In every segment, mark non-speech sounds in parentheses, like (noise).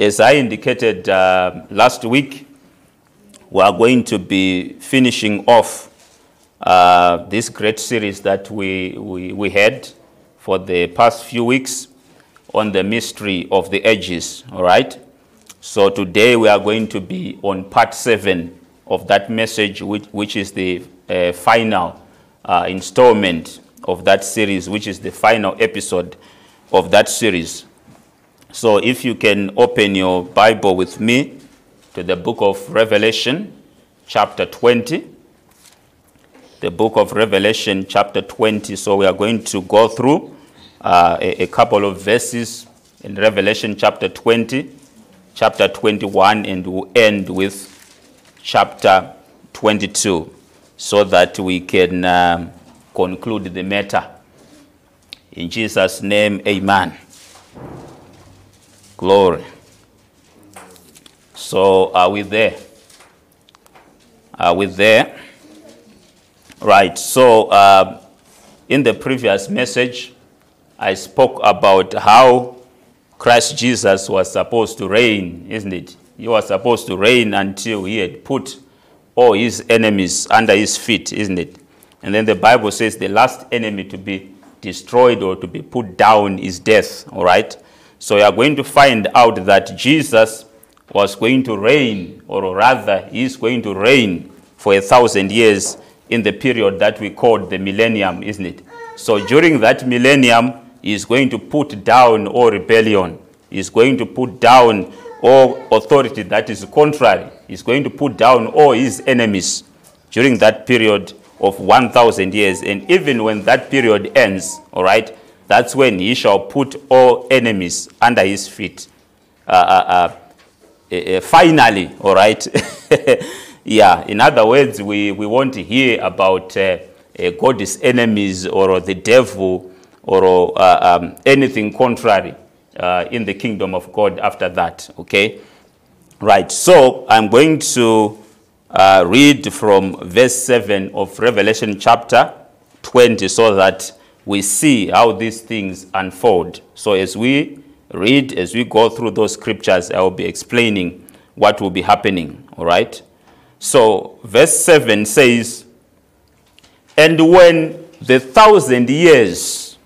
as I indicated uh, last week, we are going to be finishing off uh, this great series that we, we, we had for the past few weeks on the mystery of the ages. All right? So today we are going to be on part seven of that message, which, which is the uh, final uh, installment of that series, which is the final episode of that series. So if you can open your Bible with me to the book of Revelation, chapter 20. The book of Revelation, chapter 20. So we are going to go through uh, a, a couple of verses in Revelation chapter 20, chapter 21, and we'll end with chapter 22 so that we can um, conclude the matter. In Jesus' name, amen. Glory. So, are we there? Are we there? Right. So, uh, in the previous message, I spoke about how Christ Jesus was supposed to reign, isn't it? He was supposed to reign until he had put all his enemies under his feet, isn't it? And then the Bible says the last enemy to be destroyed or to be put down is death, all right? So you are going to find out that Jesus was going to reign, or rather, he is going to reign for a thousand years in the period that we called the millennium, isn't it? So during that millennium, he is going to put down all rebellion. He is going to put down all authority that is contrary. He is going to put down all his enemies during that period of 1,000 years. And even when that period ends, all right, that's when he shall put all enemies under his feet. Uh, uh, uh, uh finally, all right. (laughs) yeah, in other words, we, we won't hear about uh, uh, God's enemies or the devil or um, anything contrary in the kingdom of God after that, okay? Right, so I'm going to read from verse 7 of Revelation chapter 20 so that we see how these things unfold. So as we read, as we go through those scriptures, I will be explaining what will be happening. All right? So verse 7 says, And when the thousand years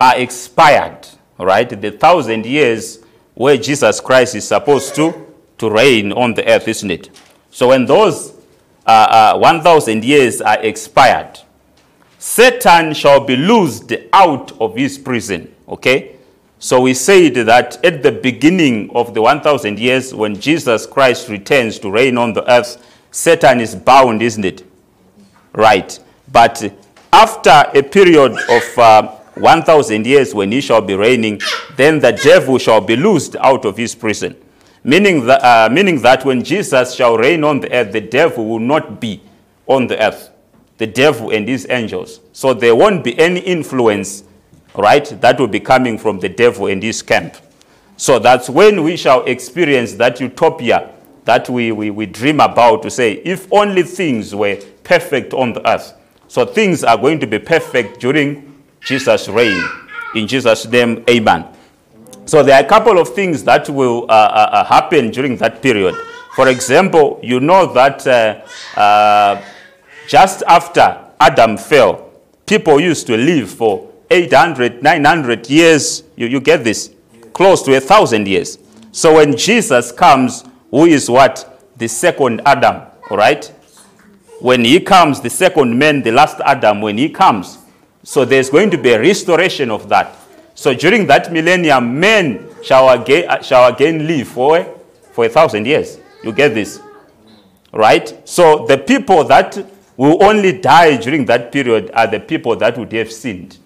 are expired, all right, the thousand years where Jesus Christ is supposed to, to reign on the earth, isn't it? So when those uh, uh, 1,000 years are expired, Satan shall be loosed out of his prison. Okay? So we said that at the beginning of the 1,000 years, when Jesus Christ returns to reign on the earth, Satan is bound, isn't it? Right. But after a period of uh, 1,000 years, when he shall be reigning, then the devil shall be loosed out of his prison. Meaning that, uh, meaning that when Jesus shall reign on the earth, the devil will not be on the earth the devil and his angels. So there won't be any influence, right, that will be coming from the devil and his camp. So that's when we shall experience that utopia that we, we, we dream about to say, if only things were perfect on the earth. So things are going to be perfect during Jesus' reign. In Jesus' name, amen. So there are a couple of things that will uh, uh, uh happen during that period. For example, you know that uh, uh just after Adam fell, people used to live for 800, 900 years. You, you get this? Close to a thousand years. So when Jesus comes, who is what? The second Adam, all right? When he comes, the second man, the last Adam, when he comes, so there's going to be a restoration of that. So during that millennium, men shall again, shall again live for, for a thousand years. You get this? Right? So the people that will only die during that period are the people that would have sinned.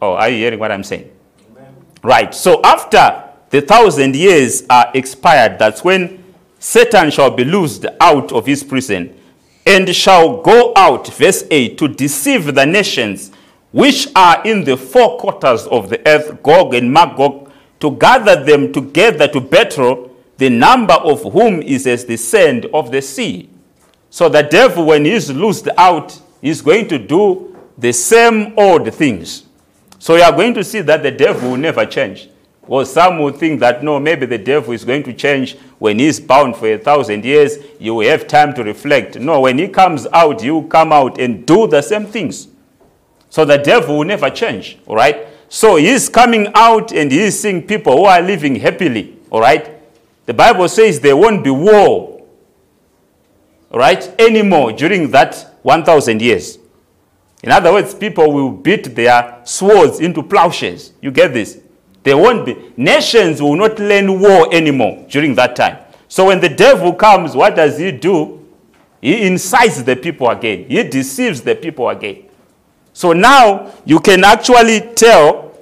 Oh, are you hearing what I'm saying? Amen. Right. So after the thousand years are expired, that's when Satan shall be loosed out of his prison and shall go out, verse 8, to deceive the nations which are in the four quarters of the earth, Gog and Magog, to gather them together to battle, the number of whom is as the sand of the sea. So the devil, when he's loosed out, is going to do the same old things. So you are going to see that the devil will never change. Well, some will think that no, maybe the devil is going to change when he's bound for a thousand years. You will have time to reflect. No, when he comes out, you come out and do the same things. So the devil will never change, all right? So he's coming out and he's seeing people who are living happily, all right? The Bible says there won't be war, right, anymore during that 1,000 years. In other words, people will beat their swords into plowshares. You get this? There won't be. Nations will not learn war anymore during that time. So when the devil comes, what does he do? He incites the people again. He deceives the people again. So now you can actually tell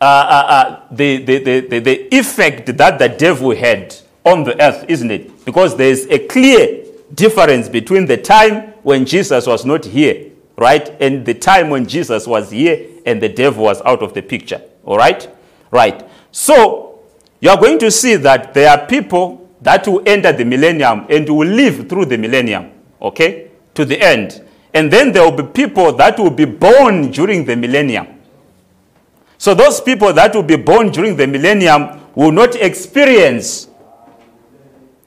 uh, uh, uh, the, the, the, the, the effect that the devil had on the earth, isn't it? Because there's a clear difference between the time when Jesus was not here, right, and the time when Jesus was here and the devil was out of the picture. All right? Right. So you are going to see that there are people that will enter the millennium and will live through the millennium, okay, to the end. And then there will be people that will be born during the millennium. So those people that will be born during the millennium will not experience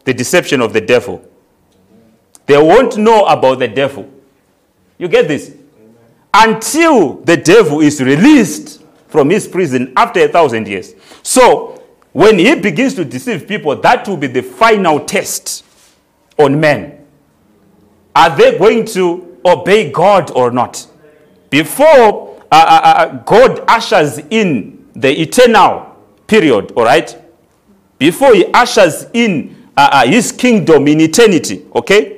the deception of the devil. They won't know about the devil. You get this? Until the devil is released from his prison after a thousand years. So, when he begins to deceive people, that will be the final test on men. Are they going to obey God or not? Before uh, uh, uh, God ushers in the eternal period, all right? Before he ushers in uh, uh, his kingdom in eternity, okay?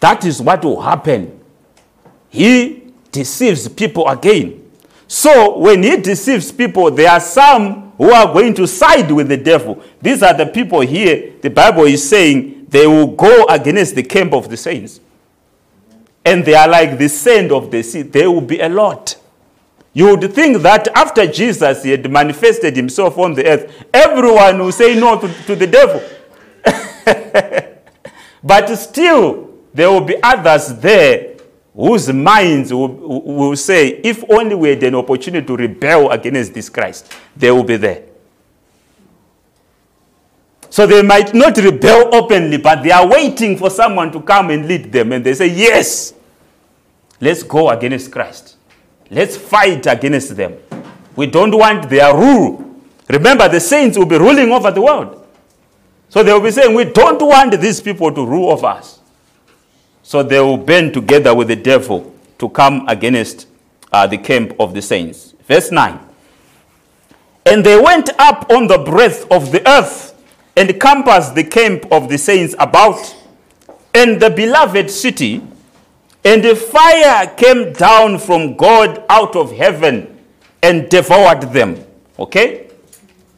That is what will happen. He deceives people again. So when he deceives people, there are some who are going to side with the devil. These are the people here, the Bible is saying they will go against the camp of the saints. And they are like the sand of the sea. There will be a lot. You would think that after Jesus he had manifested himself on the earth, everyone will say no to, to the devil. (laughs) but still, there will be others there whose minds will, will say, if only we had an opportunity to rebel against this Christ, they will be there. So they might not rebel openly, but they are waiting for someone to come and lead them. And they say, Yes, let's go against Christ. Let's fight against them. We don't want their rule. Remember, the saints will be ruling over the world. So they will be saying, We don't want these people to rule over us. So they will band together with the devil to come against uh, the camp of the saints. Verse 9. And they went up on the breadth of the earth and compassed the camp of the saints about and the beloved city. And the fire came down from God out of heaven and devoured them. Okay?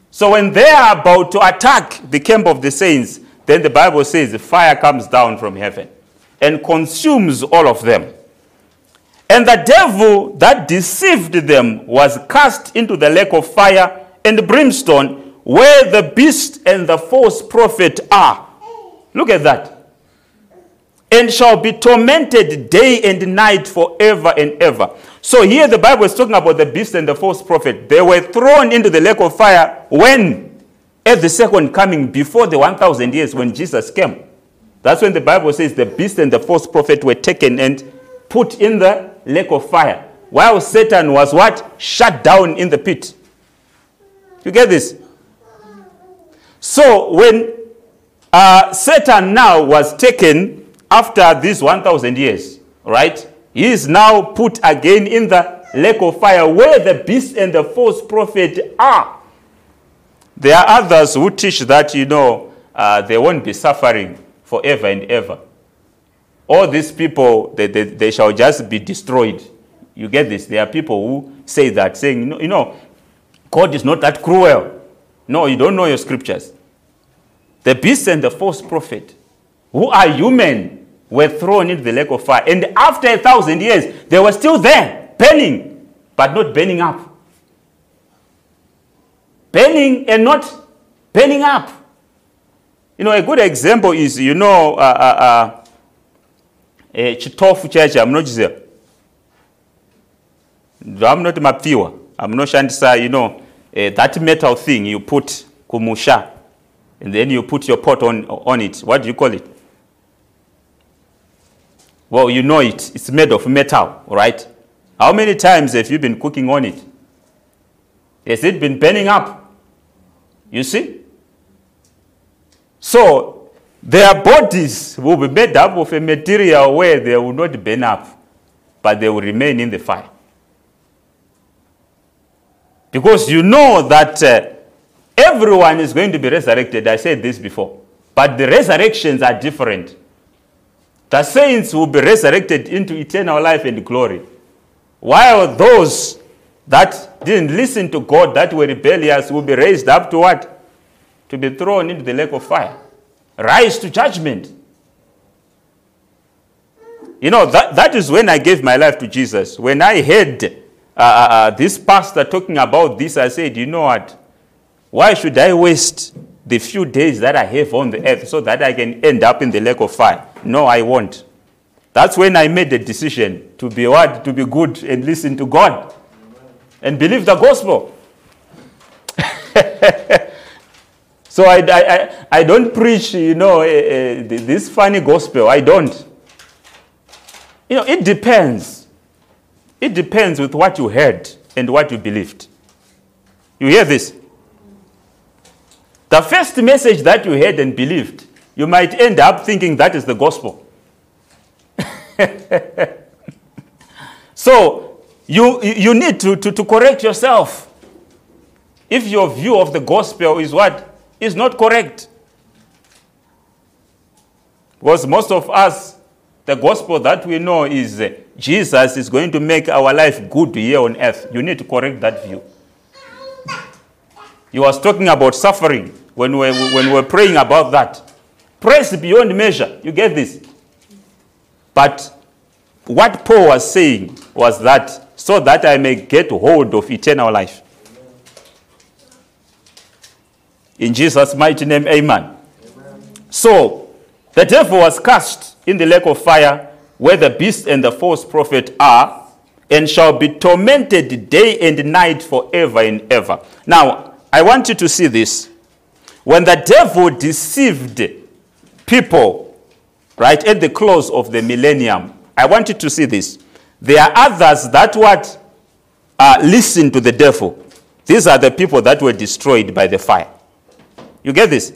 So when they are about to attack the camp of the saints, then the Bible says the fire comes down from heaven and consumes all of them. And the devil that deceived them was cast into the lake of fire and brimstone, where the beast and the false prophet are. Look at that. And shall be tormented day and night forever and ever. So here the Bible is talking about the beast and the false prophet. They were thrown into the lake of fire when? At the second coming, before the 1,000 years when Jesus came. That's when the Bible says the beast and the false prophet were taken and put in the lake of fire. While Satan was what? Shut down in the pit. You get this? So when uh, Satan now was taken after these 1,000 years, right? He is now put again in the lake of fire where the beast and the false prophet are. There are others who teach that, you know, uh, they won't be suffering forever and ever. All these people, they, they, they shall just be destroyed. You get this? There are people who say that, saying, you know, you know, God is not that cruel. No, you don't know your scriptures. The beast and the false prophet, who are human, were thrown into the lake of fire. And after a thousand years, they were still there, burning, but not burning up. Burning and not burning up. You know, a good example is, you know, uh, uh, uh, chitofu not amunochiziva I'm not Mapfiwa. I'm mapiwa amunoshandisa you know that metal thing you put kumusha, and then you put your pot on, on it. What do you call it? Well, you know it. It's made of metal, right? How many times have you been cooking on it? Has it been burning up? You see? So, their bodies will be made up of a material where they will not burn up, but they will remain in the fire. Because you know that uh, everyone is going to be resurrected. I said this before. But the resurrections are different. The saints will be resurrected into eternal life and glory. While those that didn't listen to God, that were rebellious, will be raised up to what? To be thrown into the lake of fire. Rise to judgment. You know, that, that is when I gave my life to Jesus. When I heard uh, uh, uh, this pastor talking about this, I said, you know what? Why should I waste the few days that I have on the earth so that I can end up in the lake of fire? No, I won't. That's when I made the decision to be what? To be good and listen to God and believe the gospel. (laughs) so I, I, I don't preach, you know, uh, uh, this funny gospel. I don't. You know, it depends. It depends with what you heard and what you believed. You hear this? The first message that you heard and believed, you might end up thinking that is the gospel. (laughs) so you, you need to, to, to correct yourself. If your view of the gospel is what is not correct. Because most of us, the gospel that we know is uh, Jesus is going to make our life good here on earth. You need to correct that view. He was talking about suffering when we, when we were praying about that. Praise beyond measure. You get this? But what Paul was saying was that so that I may get hold of eternal life. In Jesus' mighty name, amen. amen. So, the devil was cast in the lake of fire where the beast and the false prophet are, and shall be tormented day and night forever and ever. Now, I want you to see this. When the devil deceived people, right, at the close of the millennium, I want you to see this. There are others that what uh, listen to the devil. These are the people that were destroyed by the fire. You get this?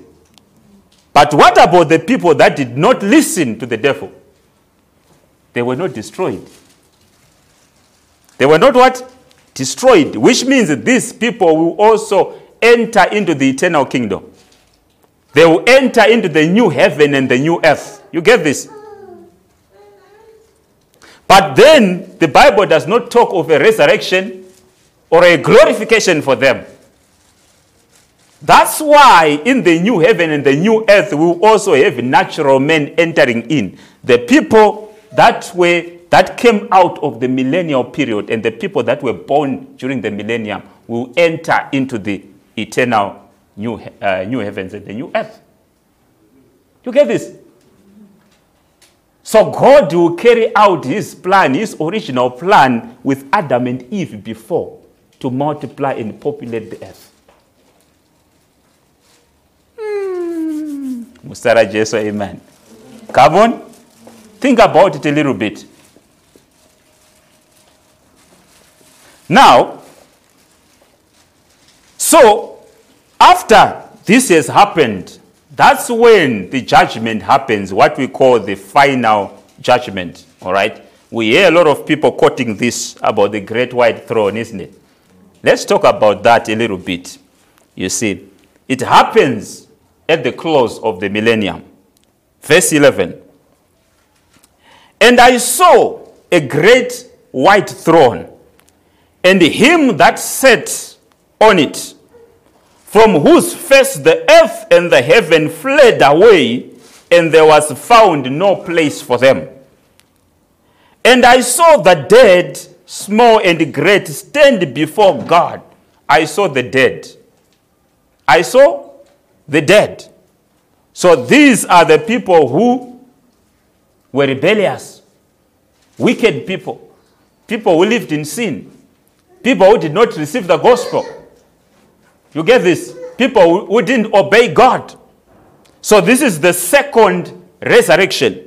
But what about the people that did not listen to the devil? They were not destroyed. They were not what? Destroyed, which means that these people will also enter into the eternal kingdom. They will enter into the new heaven and the new earth. You get this? But then the Bible does not talk of a resurrection or a glorification for them. That's why in the new heaven and the new earth we also have natural men entering in. The people that were that came out of the millennial period and the people that were born during the millennium will enter into the eternal new, uh, new heavens and the new earth. You get this? So God will carry out his plan, his original plan with Adam and Eve before to multiply and populate the earth. Musara Jesus, amen. Come on. Think about it a little bit. Now, so after this has happened, that's when the judgment happens, what we call the final judgment. All right? We hear a lot of people quoting this about the great white throne, isn't it? Let's talk about that a little bit. You see, it happens at the close of the millennium. Verse 11 And I saw a great white throne, and him that sat on it from whose face the earth and the heaven fled away, and there was found no place for them. And I saw the dead, small and great, stand before God. I saw the dead. I saw the dead. So these are the people who were rebellious, wicked people, people who lived in sin, people who did not receive the gospel. You get this? People who- didn't obey God. So this is the second resurrection.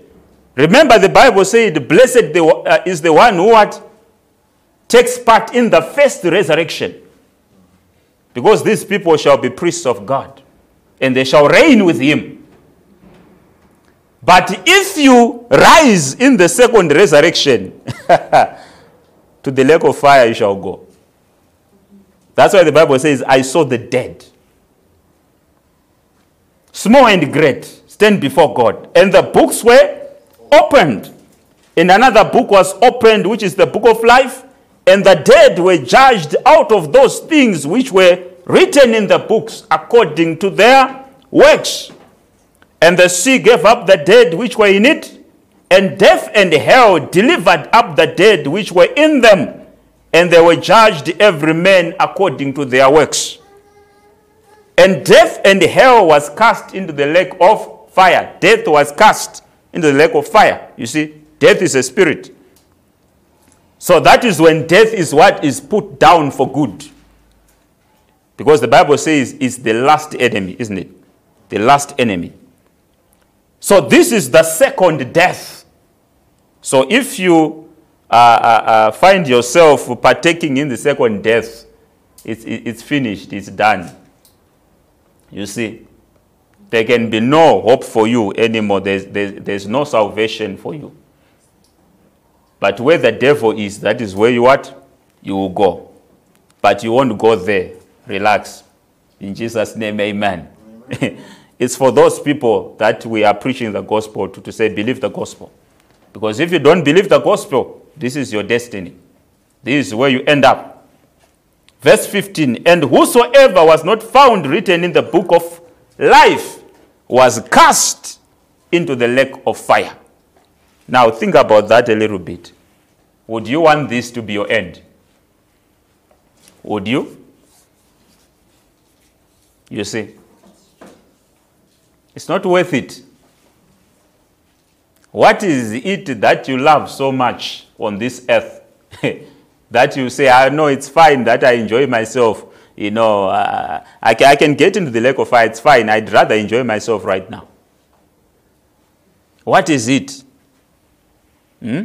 Remember, the Bible said, "Blessed uh, is the one who what takes part in the first resurrection, because these people shall be priests of God, and they shall reign with Him." But if you rise in the second resurrection, (laughs) to the lake of fire you shall go. That's why the Bible says, I saw the dead, small and great, stand before God. And the books were opened. And another book was opened, which is the book of life. And the dead were judged out of those things which were written in the books according to their works. And the sea gave up the dead which were in it, and death and hell delivered up the dead which were in them, and they were judged every man according to their works. And death and hell was cast into the lake of fire. Death was cast into the lake of fire. You see, death is a spirit. So that is when death is what is put down for good. Because the Bible says it's the last enemy, isn't it? The last enemy. So this is the second death. So if you uh, uh, uh, find yourself partaking in the second death, it's, it's finished, it's done. You see, there can be no hope for you anymore. There's, there's, there's no salvation for you. But where the devil is, that is where you what? You will go. But you won't go there. Relax. In Jesus' name, amen. (laughs) it's for those people that we are preaching the gospel to, to say, believe the gospel. Because if you don't believe the gospel, this is your destiny. This is where you end up. Verse 15 And whosoever was not found written in the book of life was cast into the lake of fire. Now, think about that a little bit. Would you want this to be your end? Would you? You see, it's not worth it. What is it that you love so much on this earth (laughs) that you say, I know it's fine that I enjoy myself? You know, uh, I, can, I can get into the lake of fire, it's fine. I'd rather enjoy myself right now. What is it? Hmm?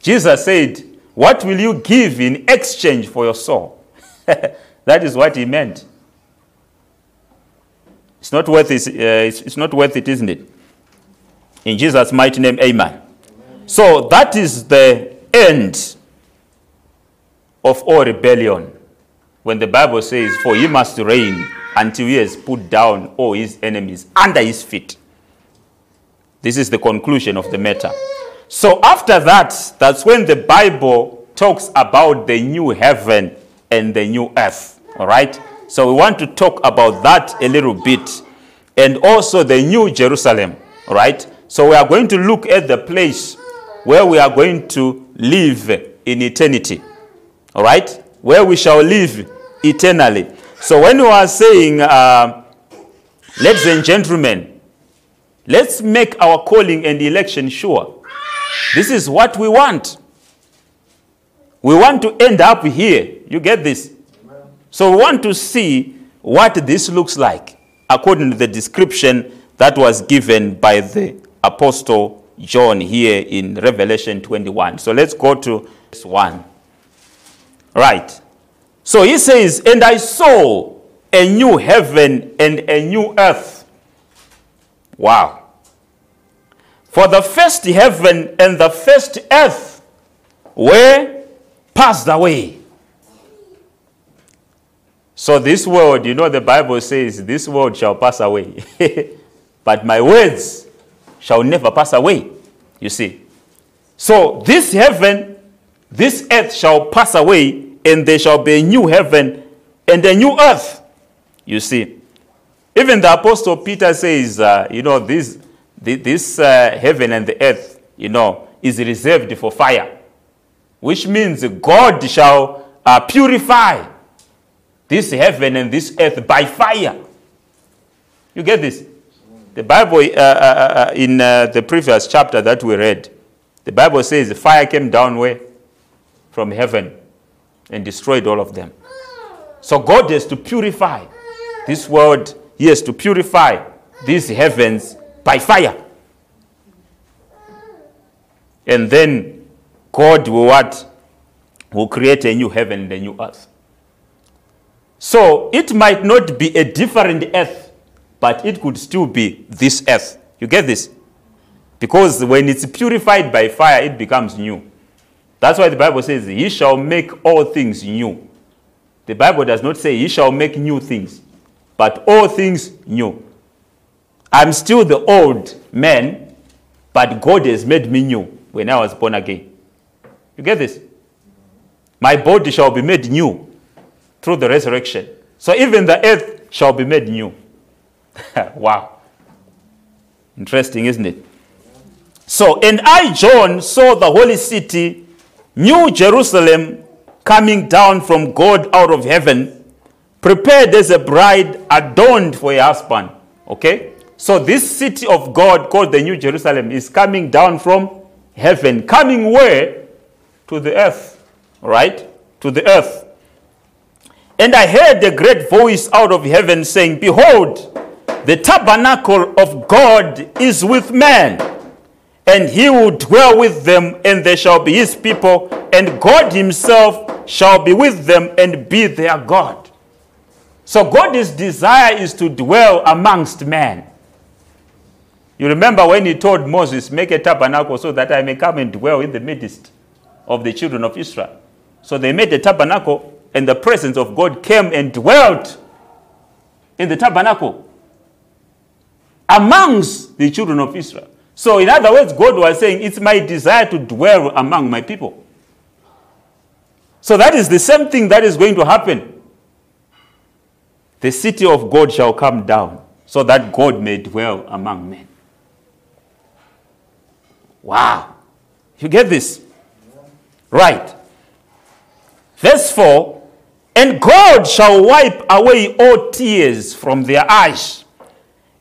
Jesus said, What will you give in exchange for your soul? (laughs) that is what he meant. It's not worth it, uh, it's, it's not worth it, isn't it? In Jesus' mighty name, amen. So that is the end of all rebellion. When the Bible says, For he must reign until he has put down all his enemies under his feet. This is the conclusion of the matter. So after that, that's when the Bible talks about the new heaven and the new earth. All right? So we want to talk about that a little bit. And also the new Jerusalem. right? So we are going to look at the place where we are going to live in eternity. All right? Where we shall live eternally. So when we are saying, uh, ladies and gentlemen, let's make our calling and election sure. This is what we want. We want to end up here. You get this? So we want to see what this looks like according to the description that was given by the apostle John here in Revelation 21. So let's go to this one. Right. So he says, And I saw a new heaven and a new earth. Wow. For the first heaven and the first earth were passed away. So, this world, you know, the Bible says, this world shall pass away. (laughs) but my words shall never pass away. You see. So, this heaven, this earth shall pass away, and there shall be a new heaven and a new earth. You see. Even the Apostle Peter says, uh, you know, this, this uh, heaven and the earth, you know, is reserved for fire, which means God shall uh, purify this heaven and this earth by fire. You get this? The Bible, uh, uh, uh, in uh, the previous chapter that we read, the Bible says the fire came down where? From heaven and destroyed all of them. So God has to purify this world. He has to purify these heavens by fire. And then God will what? Will create a new heaven and a new earth. So it might not be a different earth, but it could still be this earth. You get this? Because when it's purified by fire, it becomes new. That's why the Bible says, He shall make all things new. The Bible does not say, He shall make new things, but all things new. I'm still the old man, but God has made me new when I was born again. You get this? My body shall be made new through the resurrection. So even the earth shall be made new. (laughs) wow. Interesting, isn't it? So, and I, John, saw the holy city, New Jerusalem, coming down from God out of heaven, prepared as a bride adorned for a husband. Okay? So, this city of God called the New Jerusalem is coming down from heaven. Coming where? To the earth. Right? To the earth. And I heard a great voice out of heaven saying, Behold, the tabernacle of God is with man, and he will dwell with them, and they shall be his people, and God himself shall be with them and be their God. So God's desire is to dwell amongst men. You remember when he told Moses, Make a tabernacle so that I may come and dwell in the midst of the children of Israel. So they made the tabernacle, and the presence of God came and dwelt in the tabernacle amongst the children of Israel. So, in other words, God was saying, It's my desire to dwell among my people. So, that is the same thing that is going to happen. The city of God shall come down so that God may dwell among men. Wow. You get this? Right. Verse 4 And God shall wipe away all tears from their eyes,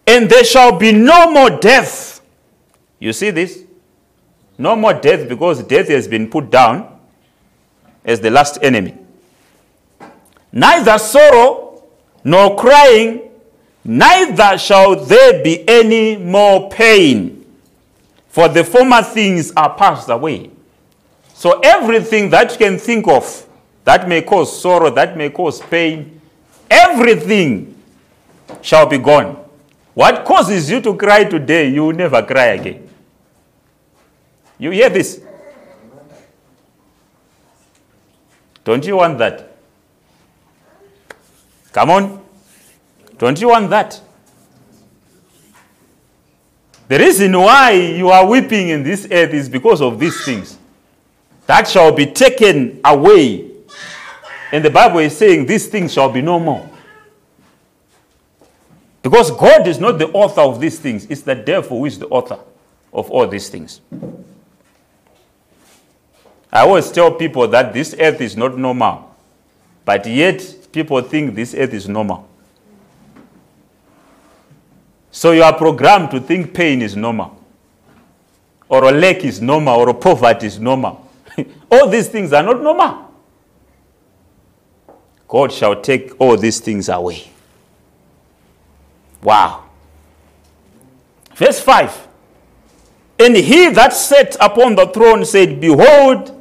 and there shall be no more death. You see this? No more death because death has been put down as the last enemy. Neither sorrow nor crying, neither shall there be any more pain for the former things are passed away. So everything that you can think of that may cause sorrow, that may cause pain, everything shall be gone. What causes you to cry today, you will never cry again. You hear this? Don't you want that? Come on. Don't you want that? The reason why you are weeping in this earth is because of these things. That shall be taken away. And the Bible is saying these things shall be no more. Because God is not the author of these things, it's the devil who is the author of all these things. I always tell people that this earth is not normal, but yet people think this earth is normal. So you are programmed to think pain is normal, or a lack is normal, or a poverty is normal. (laughs) all these things are not normal. God shall take all these things away. Wow. Verse 5 And he that sat upon the throne said, Behold,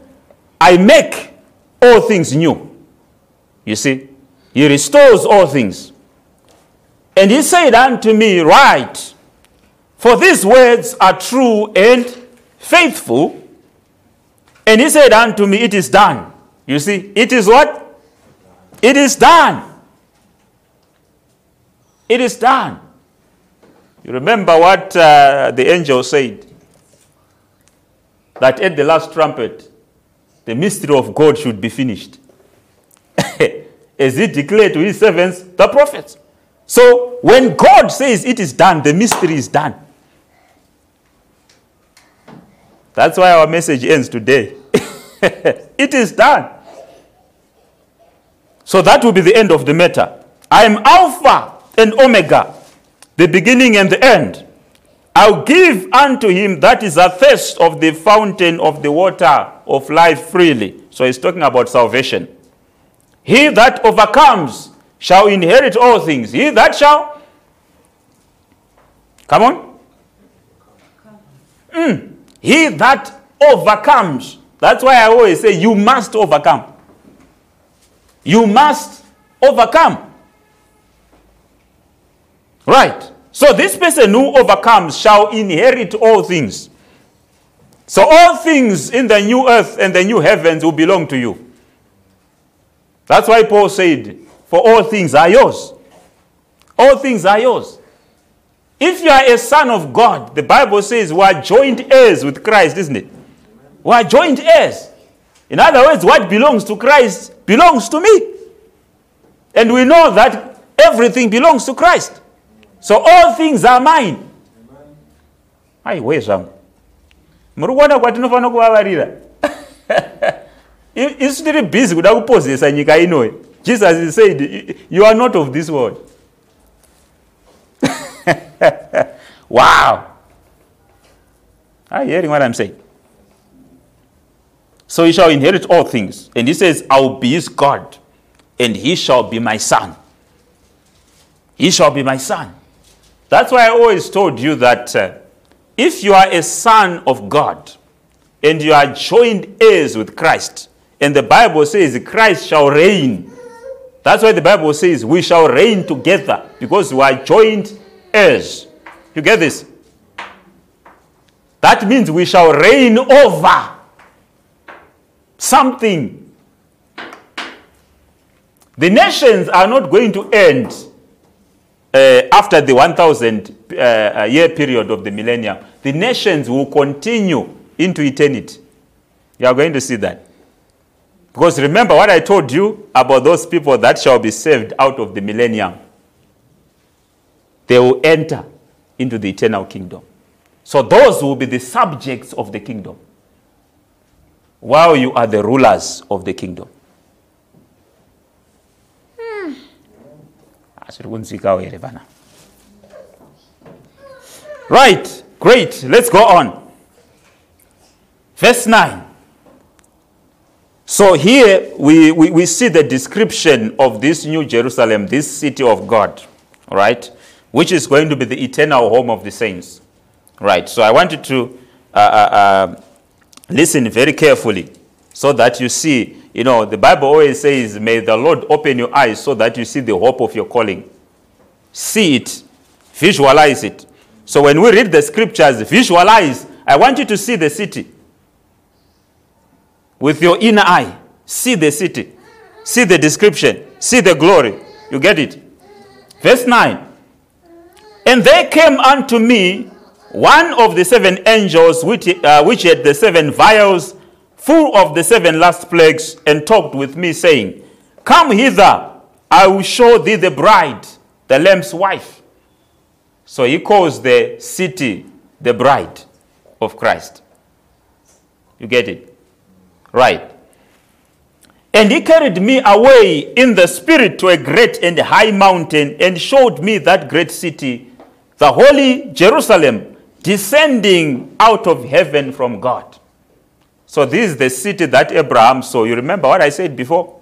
I make all things new. You see, he restores all things. And he said unto me, Write, for these words are true and faithful. And he said unto me, It is done. You see, it is what? It is done. It is done. You remember what uh, the angel said? That at the last trumpet, the mystery of God should be finished. (laughs) As he declared to his servants, the prophets. So when God says it is done, the mystery is done. That's why our message ends today. (laughs) it is done. So that will be the end of the matter. I am Alpha and Omega, the beginning and the end. I'll give unto him that is athirst of the fountain of the water of life freely. So he's talking about salvation. He that overcomes shall inherit all things. He that shall. Come on. Mm. He that overcomes. That's why I always say you must overcome. You must overcome. Right. So this person who overcomes shall inherit all things. So all things in the new earth and the new heavens will belong to you. That's why Paul said, For all things are yours. All things are yours. If you are a son of God, the Bible says we are joint heirs with Christ, isn't it? We are joint heirs. In other words, what belongs to Christ belongs to me. And we know that everything belongs to Christ. So all things are mine. aiwe zvangu muri kuona kwatinofanira kuvavarira (laughs) isu tiri bhizi kuda kupozesa nyika inoyi jesus said you are not of this world (laughs) wow you hearing what i'm saying so he shall inherit all things and he says i will be his god and he shall be my son he shall be my son that's why i always told you that uh, if you are a son of God and you are joined heirs with Christ, and the Bible says Christ shall reign, that's why the Bible says we shall reign together because we are joined heirs. You get this? That means we shall reign over something. The nations are not going to end uh, after the 1000 uh, year period of the millennium, the nations will continue into eternity. You are going to see that. Because remember what I told you about those people that shall be saved out of the millennium. They will enter into the eternal kingdom. So those will be the subjects of the kingdom. While you are the rulers of the kingdom. Right, great. Let's go on. Verse 9. So here we, we, we, see the description of this new Jerusalem, this city of God, right? Which is going to be the eternal home of the saints, right? So I wanted to uh, uh, uh, listen very carefully so that you see you know, the Bible always says, May the Lord open your eyes so that you see the hope of your calling. See it, visualize it. So when we read the scriptures, visualize. I want you to see the city with your inner eye. See the city, see the description, see the glory. You get it? Verse 9 And they came unto me one of the seven angels which, uh, which had the seven vials full of the seven last plagues, and talked with me, saying, Come hither, I will show thee the bride, the Lamb's wife. So he calls the city the bride of Christ. You get it? Right. And he carried me away in the spirit to a great and high mountain and showed me that great city, the holy Jerusalem, descending out of heaven from God. So this is the city that Abraham saw. You remember what I said before?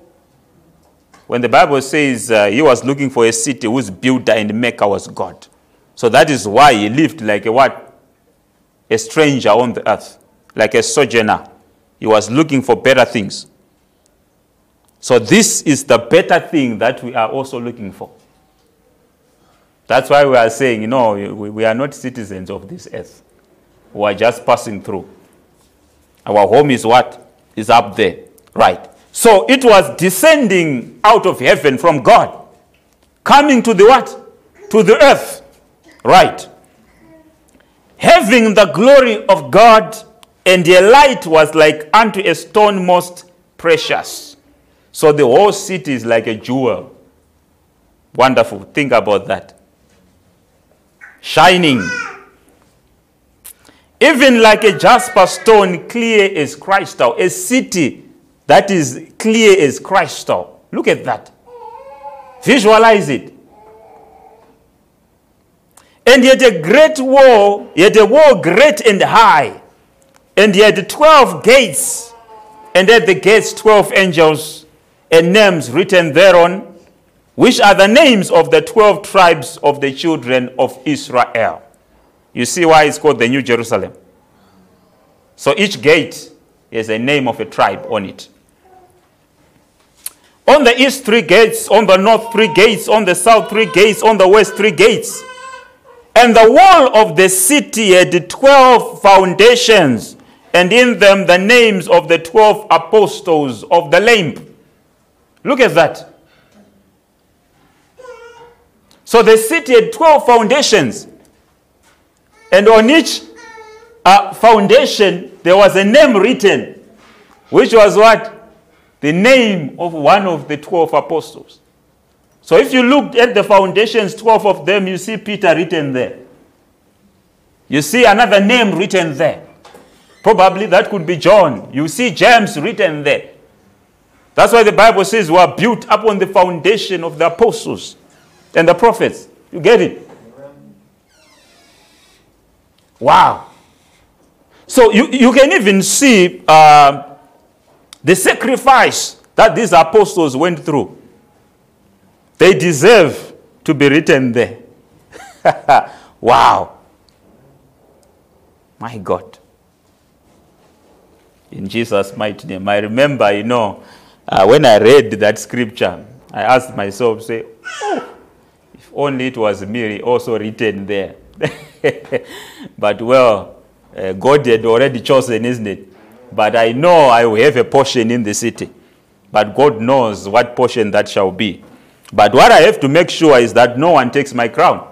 When the Bible says uh, he was looking for a city whose builder and maker was God. So that is why he lived like a what? A stranger on the earth, like a sojourner. He was looking for better things. So this is the better thing that we are also looking for. That's why we are saying, you know, we, we are not citizens of this earth. We are just passing through. Our home is what? Is up there. Right. So it was descending out of heaven from God, coming to the what? To the earth. Right. Having the glory of God, and a light was like unto a stone most precious. So the whole city is like a jewel. Wonderful. Think about that. Shining even like a jasper stone, clear as crystal, a city that is clear as crystal. Look at that. Visualize it. And yet a great wall, yet a wall great and high, and yet 12 gates, and at the gates 12 angels, and names written thereon, which are the names of the 12 tribes of the children of Israel. You see why it's called the New Jerusalem. So each gate is a name of a tribe on it. On the east, three gates, on the north, three gates, on the south, three gates, on the west, three gates. And the wall of the city had 12 foundations, and in them the names of the 12 apostles of the Lamb. Look at that. So the city had 12 foundations, and on each uh, foundation there was a name written, which was what? The name of one of the 12 apostles. So if you look at the foundations, 12 of them, you see Peter written there. You see another name written there. Probably that could be John. You see James written there. That's why the Bible says we are built upon the foundation of the apostles and the prophets. You get it? Wow. So you, you can even see uh, the sacrifice that these apostles went through. They deserve to be written there. (laughs) wow. My God. In Jesus' mighty name. I remember, you know, uh, when I read that scripture, I asked myself, say, oh, only it was me also written there. (laughs) but well, uh, God had already chosen, isn't it? But I know I will have a portion in the city. But God knows what portion that shall be. But what I have to make sure is that no one takes my crown,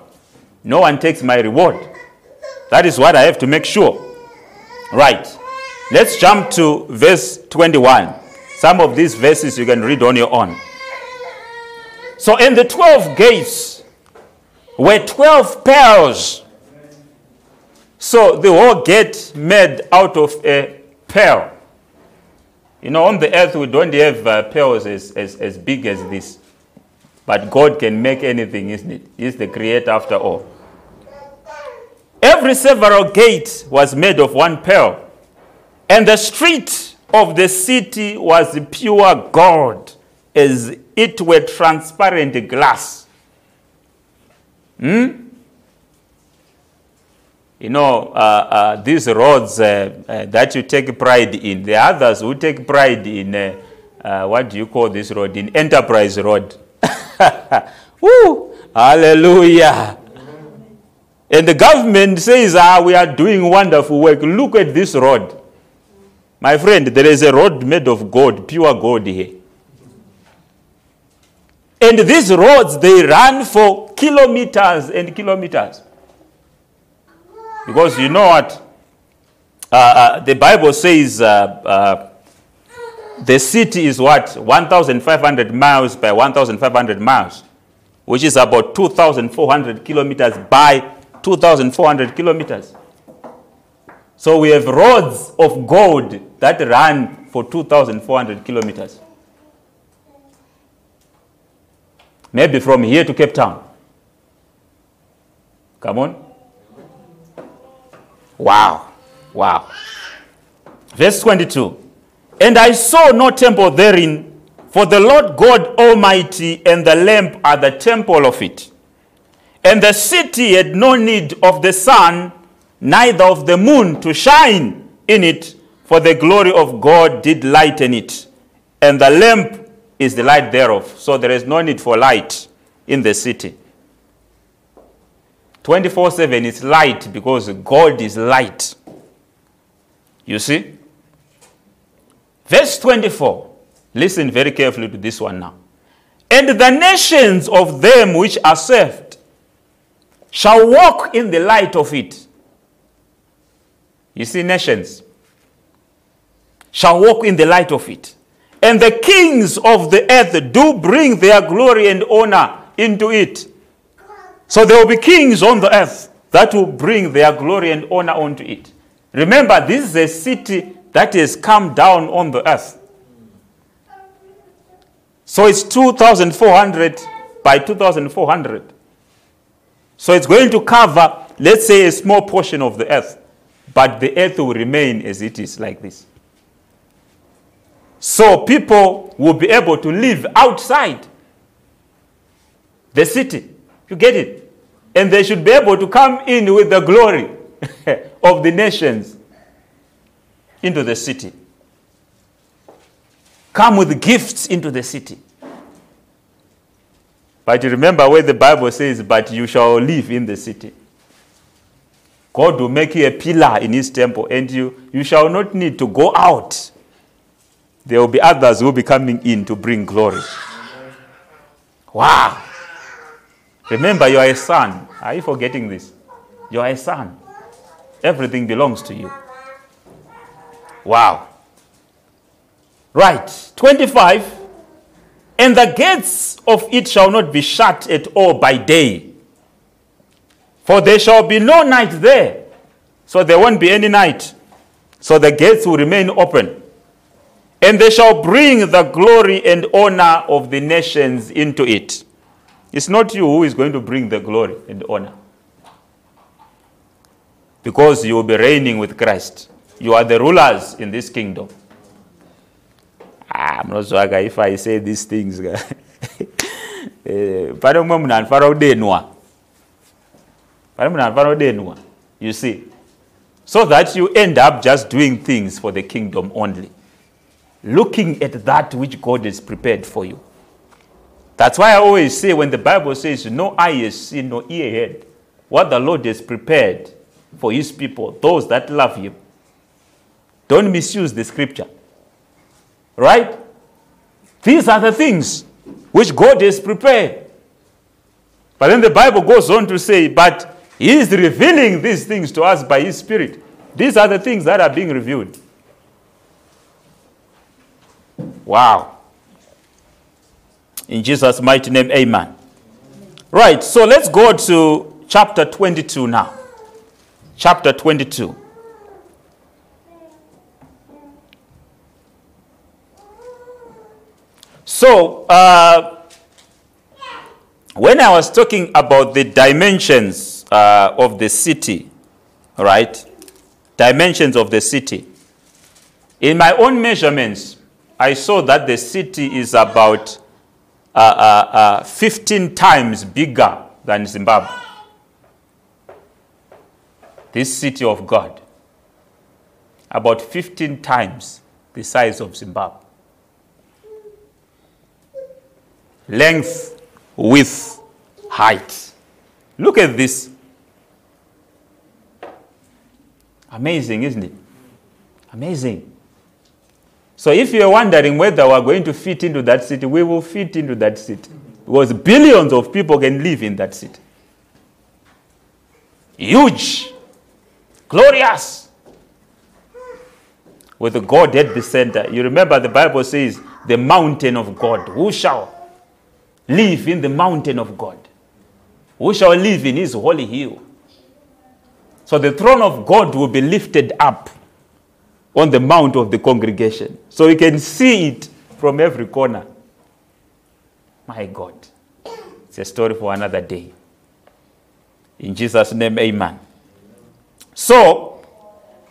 no one takes my reward. That is what I have to make sure. Right. Let's jump to verse 21. Some of these verses you can read on your own. So, in the 12 gates were 12 pearls. So, the whole gate made out of a pearl. You know, on the earth, we don't have uh, pearls as, as, as big as this. But God can make anything, isn't it? He's the creator after all. Every several gate was made of one pearl, and the street of the city was pure gold, as it were transparent glass. Hmm? You know, uh, uh, these roads uh, uh that you take pride in, the others who take pride in, uh, uh, what do you call this road? In Enterprise Road. (laughs) Woo! Hallelujah. And the government says, ah, we are doing wonderful work. Look at this road. My friend, there is a road made of gold, pure gold here. And these roads, they run for kilometers and kilometers. Because you know what? Uh, uh, the Bible says uh, uh the city is what? 1,500 miles by 1,500 miles, which is about 2,400 kilometers by 2,400 kilometers. So we have roads of gold that run for 2,400 kilometers. Maybe from here to Cape Town. Come on. Wow. Wow. Verse 22. And I saw no temple therein, for the Lord God Almighty and the Lamb are the temple of it. And the city had no need of the sun, neither of the moon to shine in it, for the glory of God did lighten it. And the lamp is the light thereof. So there is no need for light in the city. 24 7 is light because God is light. You see? Verse 24. Listen very carefully to this one now. And the nations of them which are saved shall walk in the light of it. You see, nations shall walk in the light of it. And the kings of the earth do bring their glory and honor into it. So there will be kings on the earth that will bring their glory and honor onto it. Remember, this is a city that has come down on the earth. So it's 2,400 by 2,400. So it's going to cover, let's say, a small portion of the earth. But the earth will remain as it is, like this. So people will be able to live outside the city. You get it? And they should be able to come in with the glory (laughs) of the nations into the city. Come with gifts into the city. But you remember where the Bible says, But you shall live in the city. God will make you a pillar in his temple, and you, you shall not need to go out. There will be others who will be coming in to bring glory. Wow. Remember, you are a son. Are you forgetting this? You are a son. Everything belongs to you. Wow. Right. 25. And the gates of it shall not be shut at all by day. For there shall be no night there. So there won't be any night. So the gates will remain open. And they shall bring the glory and honor of the nations into it. It's not you who is going to bring the glory and honor. Because you will be reigning with Christ. You are the rulers in this kingdom. I'm not sure if I say these things. (laughs) Eh, you see. So that you end up just doing things for the kingdom only. Looking at that which God has prepared for you. That's why I always say when the Bible says, No eye has seen, no ear heard, what the Lord has prepared for his people, those that love him. Don't misuse the scripture. Right? These are the things which God has prepared. But then the Bible goes on to say, But he is revealing these things to us by his Spirit. These are the things that are being revealed. Wow. In Jesus' mighty name, amen. Right, so let's go to chapter 22 now. Chapter 22. So, uh, when I was talking about the dimensions uh, of the city, right? Dimensions of the city. In my own measurements, I saw that the city is about uh, uh, uh, 15 times bigger than Zimbabwe. This city of God, about 15 times the size of Zimbabwe. Length, width, height. Look at this. Amazing, isn't it? Amazing. So if you're wondering whether we're going to fit into that city, we will fit into that city. Because billions of people can live in that city. Huge, glorious, with God at the center. You remember the Bible says, the mountain of God. Who shall live in the mountain of God? Who shall live in his holy hill? So the throne of God will be lifted up on the mount of the congregation. So you can see it from every corner. My God. It's a story for another day. In Jesus' name, amen. So,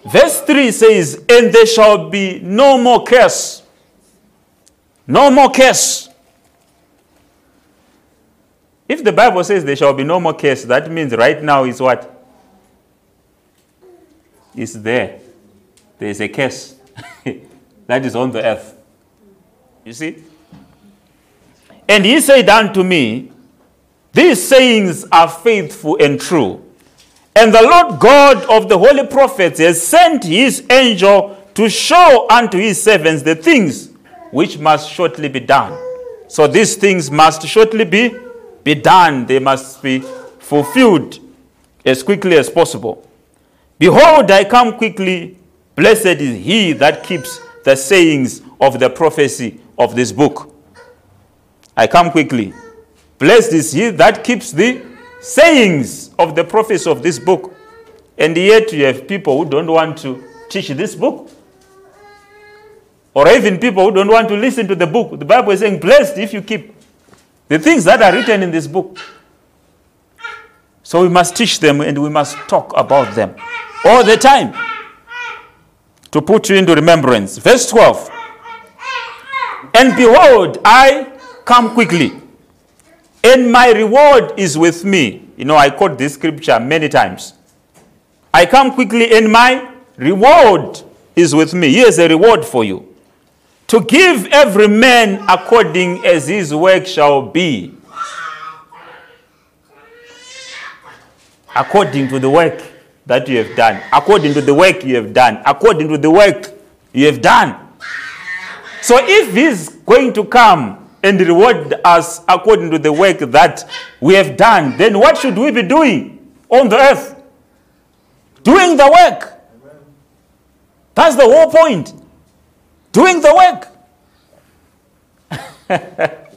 verse 3 says, And there shall be no more curse. No more curse. If the Bible says there shall be no more curse, that means right now is what? It's there there is a curse (laughs) that is on the earth. You see? And he said unto me, These sayings are faithful and true. And the Lord God of the holy prophets has sent his angel to show unto his servants the things which must shortly be done. So these things must shortly be, be done. They must be fulfilled as quickly as possible. Behold, I come quickly. Blessed is he that keeps the sayings of the prophecy of this book. I come quickly. Blessed is he that keeps the sayings of the prophecy of this book. And yet you have people who don't want to teach this book. Or even people who don't want to listen to the book. The Bible is saying, blessed if you keep the things that are written in this book. So we must teach them and we must talk about them all the time to put you into remembrance. Verse 12. And behold, I come quickly, and my reward is with me. You know, I quote this scripture many times. I come quickly, and my reward is with me. Here's a reward for you to give every man according as his work shall be. According to the work that you have done, according to the work you have done, according to the work you have done. So if he's going to come and reward us according to the work that we have done, then what should we be doing on the earth? Doing the work. That's the whole point. Doing the work. (laughs)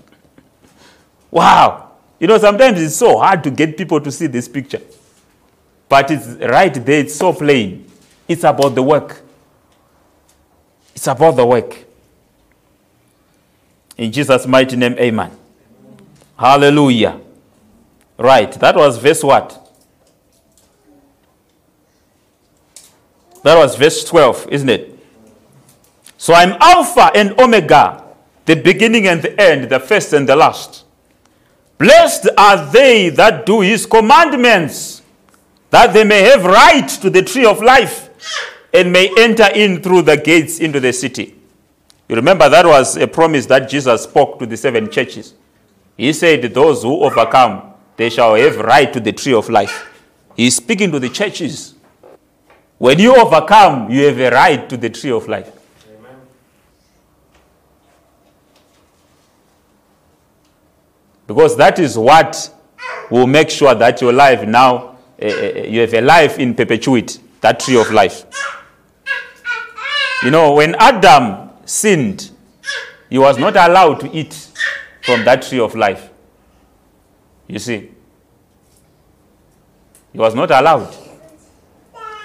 wow. You know, sometimes it's so hard to get people to see this picture. But it's right there, it's so plain. It's about the work. It's about the work. In Jesus' mighty name, amen. Hallelujah. Right, that was verse what? That was verse 12, isn't it? So I'm Alpha and Omega, the beginning and the end, the first and the last. Blessed are they that do his commandments, that they may have right to the tree of life and may enter in through the gates into the city. You remember that was a promise that Jesus spoke to the seven churches. He said, Those who overcome, they shall have right to the tree of life. He's speaking to the churches. When you overcome, you have a right to the tree of life. Amen. Because that is what will make sure that your life now, you have a life in perpetuity, that tree of life. You know, when Adam sinned, he was not allowed to eat from that tree of life. You see, he was not allowed.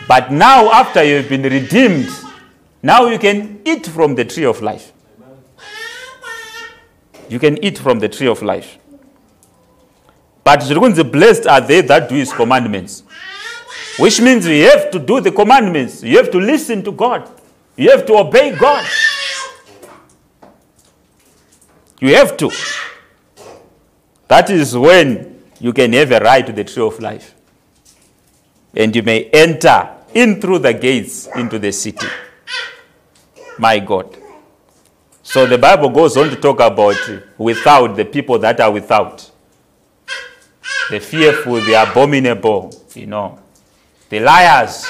But now, after you've been redeemed, now you can eat from the tree of life. You can eat from the tree of life. But the blessed are they that do his commandments. Which means you have to do the commandments. You have to listen to God. You have to obey God. You have to. That is when you can have a right to the tree of life. And you may enter in through the gates into the city. My God. So the Bible goes on to talk about without, the people that are without. The fearful, the abominable, you know, the liars,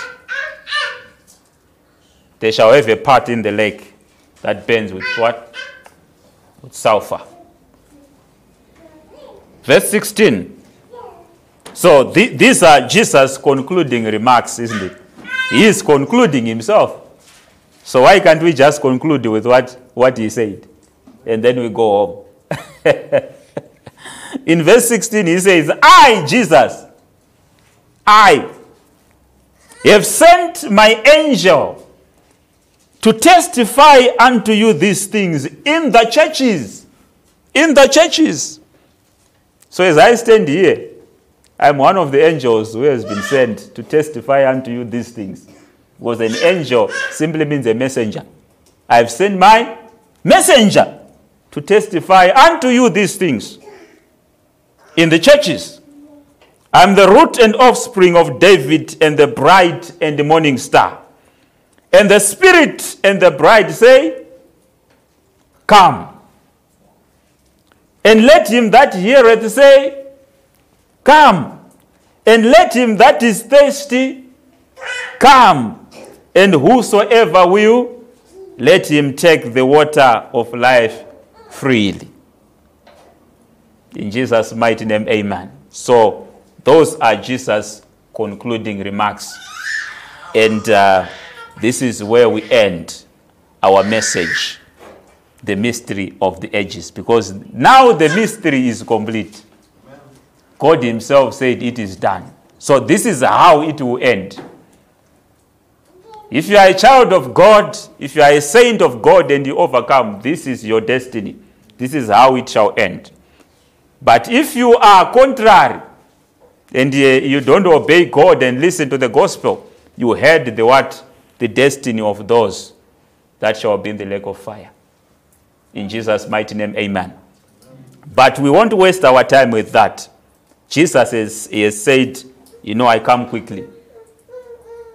they shall have a part in the lake that burns with what? With sulfur. Verse 16. So th- these are Jesus' concluding remarks, isn't it? He is concluding himself. So why can't we just conclude with what, what he said? And then we go home. (laughs) In verse 16, he says, I, Jesus, I have sent my angel to testify unto you these things in the churches. In the churches. So as I stand here, I'm one of the angels who has been sent to testify unto you these things. Because an angel simply means a messenger. I've sent my messenger to testify unto you these things in the churches. I'm the root and offspring of David and the bride and the morning star. And the Spirit and the bride say, Come. And let him that heareth say, Come. And let him that is thirsty come. And whosoever will, let him take the water of life freely. In Jesus' mighty name, amen. So, those are Jesus' concluding remarks. And uh, this is where we end our message, the mystery of the ages, because now the mystery is complete. God Himself said it is done. So this is how it will end. If you are a child of God, if you are a saint of God and you overcome, this is your destiny. This is how it shall end. But if you are contrary and uh, you don't obey God and listen to the gospel, you heard the what? the destiny of those that shall be in the lake of fire. In Jesus' mighty name, amen. But we won't waste our time with that. Jesus has, he has said, You know, I come quickly.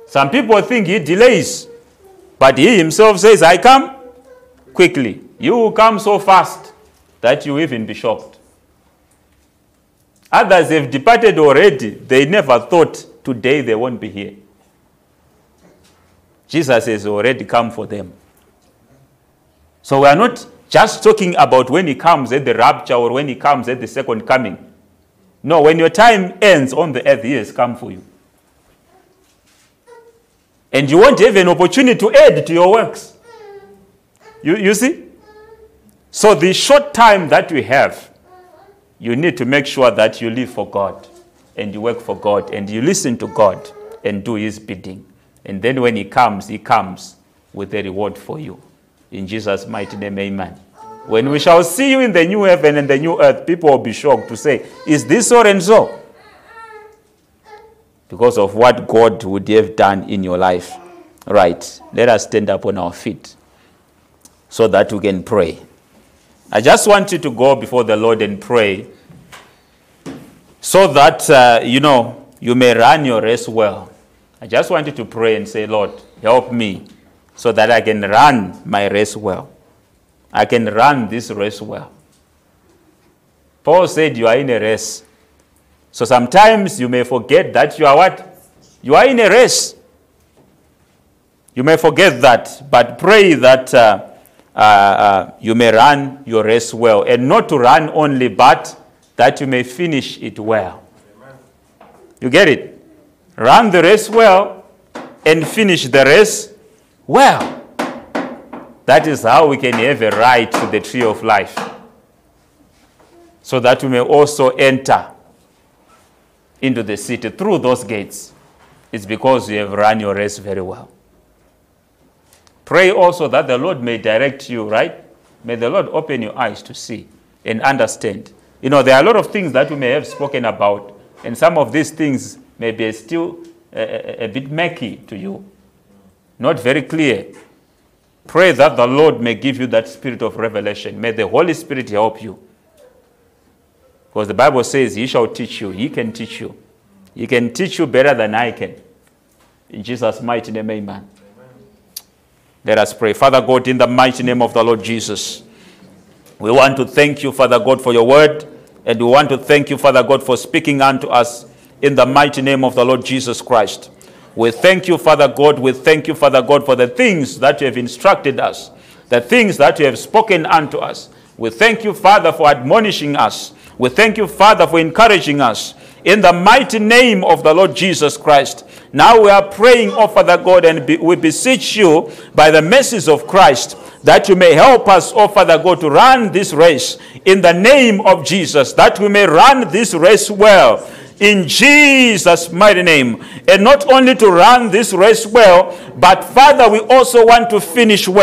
Some people think he delays, but he himself says, I come quickly. You will come so fast that you even be shocked. Others have departed already. They never thought today they won't be here. Jesus has already come for them. So we are not just talking about when he comes at the rapture or when he comes at the second coming. No, when your time ends on the earth, he has come for you. And you won't have an opportunity to add to your works. You, you see? So, the short time that we have, you need to make sure that you live for God and you work for God and you listen to God and do His bidding. And then when He comes, He comes with a reward for you. In Jesus' mighty name, amen. When we shall see you in the new heaven and the new earth, people will be shocked to say, Is this so and so? Because of what God would have done in your life. Right. Let us stand up on our feet so that we can pray. I just want you to go before the Lord and pray so that, uh, you know, you may run your race well. I just want you to pray and say, Lord, help me so that I can run my race well. I can run this race well. Paul said, You are in a race. So sometimes you may forget that you are what? You are in a race. You may forget that, but pray that uh, uh, uh, you may run your race well. And not to run only, but that you may finish it well. You get it? Run the race well and finish the race well. That is how we can have a right to the tree of life. So that we may also enter into the city through those gates. It's because you have run your race very well. Pray also that the Lord may direct you, right? May the Lord open your eyes to see and understand. You know, there are a lot of things that we may have spoken about, and some of these things may be still a, a, a bit murky to you, not very clear. Pray that the Lord may give you that spirit of revelation. May the Holy Spirit help you. Because the Bible says, He shall teach you. He can teach you. He can teach you better than I can. In Jesus' mighty name, amen. Let us pray. Father God, in the mighty name of the Lord Jesus, we want to thank you, Father God, for your word. And we want to thank you, Father God, for speaking unto us in the mighty name of the Lord Jesus Christ. We thank you, Father God. We thank you, Father God, for the things that you have instructed us, the things that you have spoken unto us. We thank you, Father, for admonishing us. We thank you, Father, for encouraging us. In the mighty name of the Lord Jesus Christ. Now we are praying, oh Father God, and we beseech you by the mercies of Christ that you may help us, oh Father God, to run this race in the name of Jesus, that we may run this race well in Jesus' mighty name. And not only to run this race well, but Father, we also want to finish well.